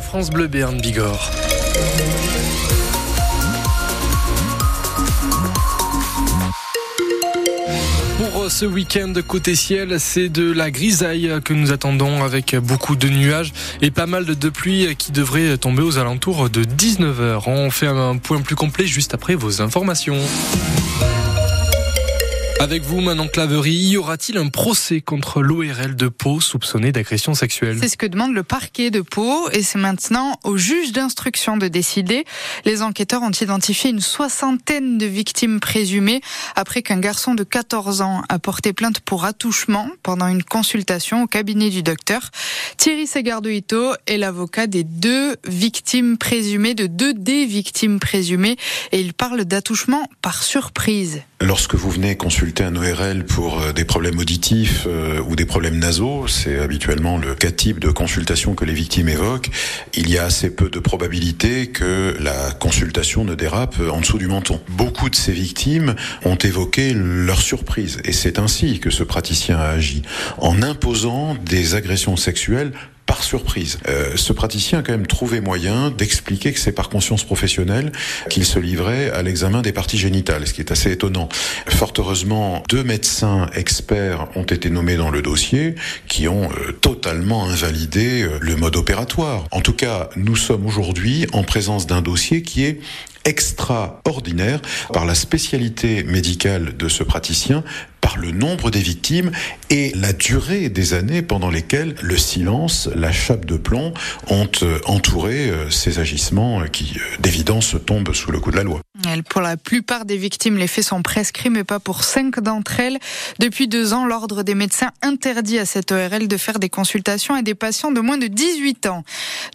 France Bleu Béarn Bigorre. Pour ce week-end côté ciel, c'est de la grisaille que nous attendons avec beaucoup de nuages et pas mal de pluie qui devrait tomber aux alentours de 19h. On fait un point plus complet juste après vos informations. Avec vous, Manon Claverie, y aura-t-il un procès contre l'ORL de Pau soupçonné d'agression sexuelle? C'est ce que demande le parquet de Pau et c'est maintenant au juge d'instruction de décider. Les enquêteurs ont identifié une soixantaine de victimes présumées après qu'un garçon de 14 ans a porté plainte pour attouchement pendant une consultation au cabinet du docteur. Thierry Segardo-Ito est l'avocat des deux victimes présumées, de deux des victimes présumées et il parle d'attouchement par surprise. Lorsque vous venez consulter un ORL pour euh, des problèmes auditifs euh, ou des problèmes nasaux, c'est habituellement le cas type de consultation que les victimes évoquent, il y a assez peu de probabilité que la consultation ne dérape en dessous du menton. Beaucoup de ces victimes ont évoqué leur surprise et c'est ainsi que ce praticien a agi en imposant des agressions sexuelles par surprise. Euh, ce praticien a quand même trouvé moyen d'expliquer que c'est par conscience professionnelle qu'il se livrait à l'examen des parties génitales, ce qui est assez étonnant. Fort heureusement, deux médecins experts ont été nommés dans le dossier qui ont euh, totalement invalidé euh, le mode opératoire. En tout cas, nous sommes aujourd'hui en présence d'un dossier qui est extraordinaire par la spécialité médicale de ce praticien, par le nombre des victimes et la durée des années pendant lesquelles le silence, la chape de plomb ont euh, entouré euh, ces agissements qui, euh, d'évidence, tombent sous le coup de la loi. Pour la plupart des victimes, les faits sont prescrits, mais pas pour cinq d'entre elles. Depuis deux ans, l'Ordre des médecins interdit à cette ORL de faire des consultations à des patients de moins de 18 ans.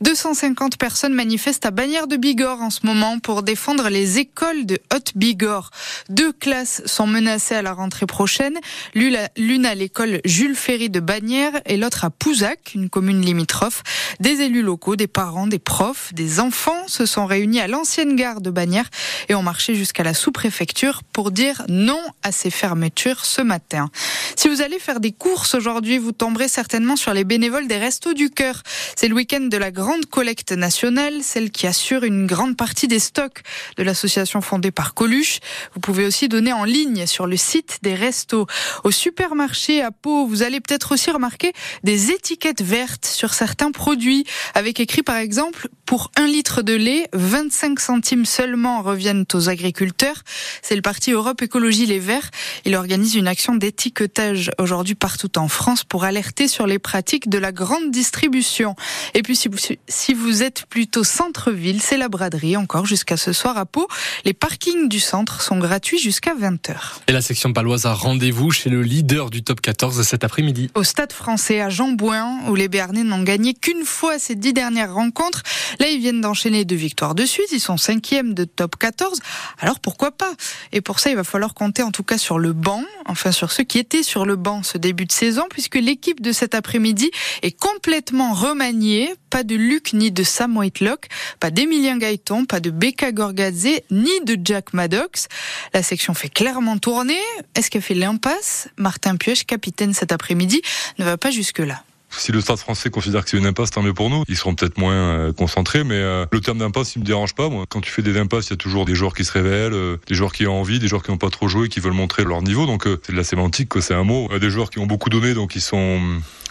250 personnes manifestent à Bagnères de Bigorre en ce moment pour défendre les écoles de Haute-Bigorre. Deux classes sont menacées à la rentrée prochaine. L'une à l'école Jules Ferry de Bagnères et l'autre à Pouzac, une commune limitrophe. Des élus locaux, des parents, des profs, des enfants se sont réunis à l'ancienne gare de Bagnères et marché jusqu'à la sous-préfecture pour dire non à ces fermetures ce matin. Si vous allez faire des courses aujourd'hui, vous tomberez certainement sur les bénévoles des Restos du Cœur. C'est le week-end de la grande collecte nationale, celle qui assure une grande partie des stocks de l'association fondée par Coluche. Vous pouvez aussi donner en ligne sur le site des restos. Au supermarché à Pau, vous allez peut-être aussi remarquer des étiquettes vertes sur certains produits, avec écrit par exemple pour un litre de lait, 25 centimes seulement reviennent aux agriculteurs. C'est le parti Europe Écologie Les Verts. Il organise une action d'étiquetage aujourd'hui partout en France pour alerter sur les pratiques de la grande distribution. Et puis si vous, si vous êtes plutôt centre-ville, c'est la braderie encore jusqu'à ce soir à Pau. Les parkings du centre sont gratuits jusqu'à 20h. Et la section paloise a rendez-vous chez le leader du top 14 cet après-midi. Au stade français à Jean-Bouin, où les Béarnais n'ont gagné qu'une fois ces dix dernières rencontres. Là, ils viennent d'enchaîner deux victoires de suite. Ils sont cinquièmes de top 14. Alors pourquoi pas? Et pour ça, il va falloir compter en tout cas sur le banc, enfin sur ceux qui étaient sur le banc ce début de saison, puisque l'équipe de cet après-midi est complètement remaniée. Pas de Luc ni de Sam Whitelock, pas d'Emilien Gaëton, pas de Becca Gorgadze, ni de Jack Maddox. La section fait clairement tourner. Est-ce qu'elle fait l'impasse? Martin Pioche, capitaine cet après-midi, ne va pas jusque-là. Si le Stade français considère que c'est une impasse, tant mieux pour nous. Ils seront peut-être moins euh, concentrés, mais euh, le terme d'impasse, il me dérange pas. Moi, quand tu fais des impasses, il y a toujours des joueurs qui se révèlent, euh, des joueurs qui ont envie, des joueurs qui n'ont pas trop joué, qui veulent montrer leur niveau. Donc c'est de la sémantique, que c'est un mot. Des joueurs qui ont beaucoup donné, donc ils sont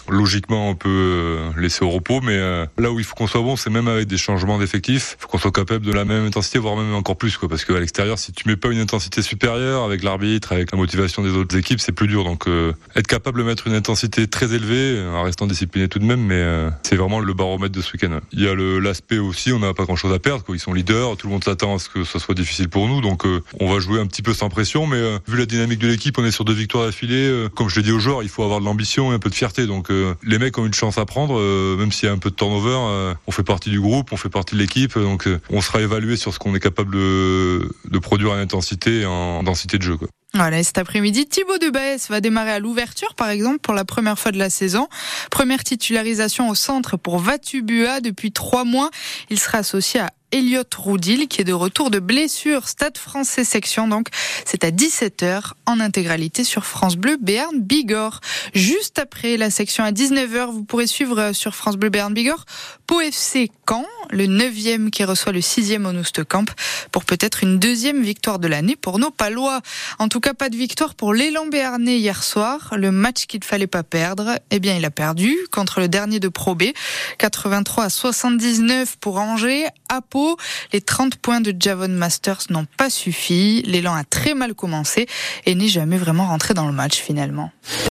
logiquement on peut euh, laisser au repos, mais euh, là où il faut qu'on soit bon, c'est même avec des changements d'effectifs, faut qu'on soit capable de la même intensité, voire même encore plus, quoi, parce qu'à l'extérieur, si tu mets pas une intensité supérieure avec l'arbitre, avec la motivation des autres équipes, c'est plus dur. Donc euh, être capable de mettre une intensité très élevée, en restant discipliné tout de même, mais c'est vraiment le baromètre de ce week-end. Il y a l'aspect aussi, on n'a pas grand-chose à perdre, quoi. ils sont leaders, tout le monde s'attend à ce que ça soit difficile pour nous, donc on va jouer un petit peu sans pression, mais vu la dynamique de l'équipe, on est sur deux victoires d'affilée. comme je l'ai dit aux joueurs, il faut avoir de l'ambition et un peu de fierté, donc les mecs ont une chance à prendre, euh, même s'il y a un peu de turnover. Euh, on fait partie du groupe, on fait partie de l'équipe, donc euh, on sera évalué sur ce qu'on est capable de, de, produire en intensité et en densité de jeu. Voilà, cet après-midi, Thibaut Debaès va démarrer à l'ouverture, par exemple, pour la première fois de la saison. Première titularisation au centre pour Vatubua depuis trois mois. Il sera associé à Elliot Roudil qui est de retour de blessure. Stade français section donc. C'est à 17h en intégralité sur France Bleu Béarn Bigorre. Juste après la section à 19h, vous pourrez suivre sur France Bleu Béarn Bigorre Pau FC Caen, le 9e qui reçoit le 6e au Camp pour peut-être une deuxième victoire de l'année pour nos Palois. En tout cas, pas de victoire pour l'élan béarnais hier soir. Le match qu'il ne fallait pas perdre, eh bien, il a perdu contre le dernier de Pro B. 83 à 79 pour Angers. À Pau, les 30 points de Javon Masters n'ont pas suffi. L'élan a très mal commencé et n'est jamais vraiment rentré dans le match finalement.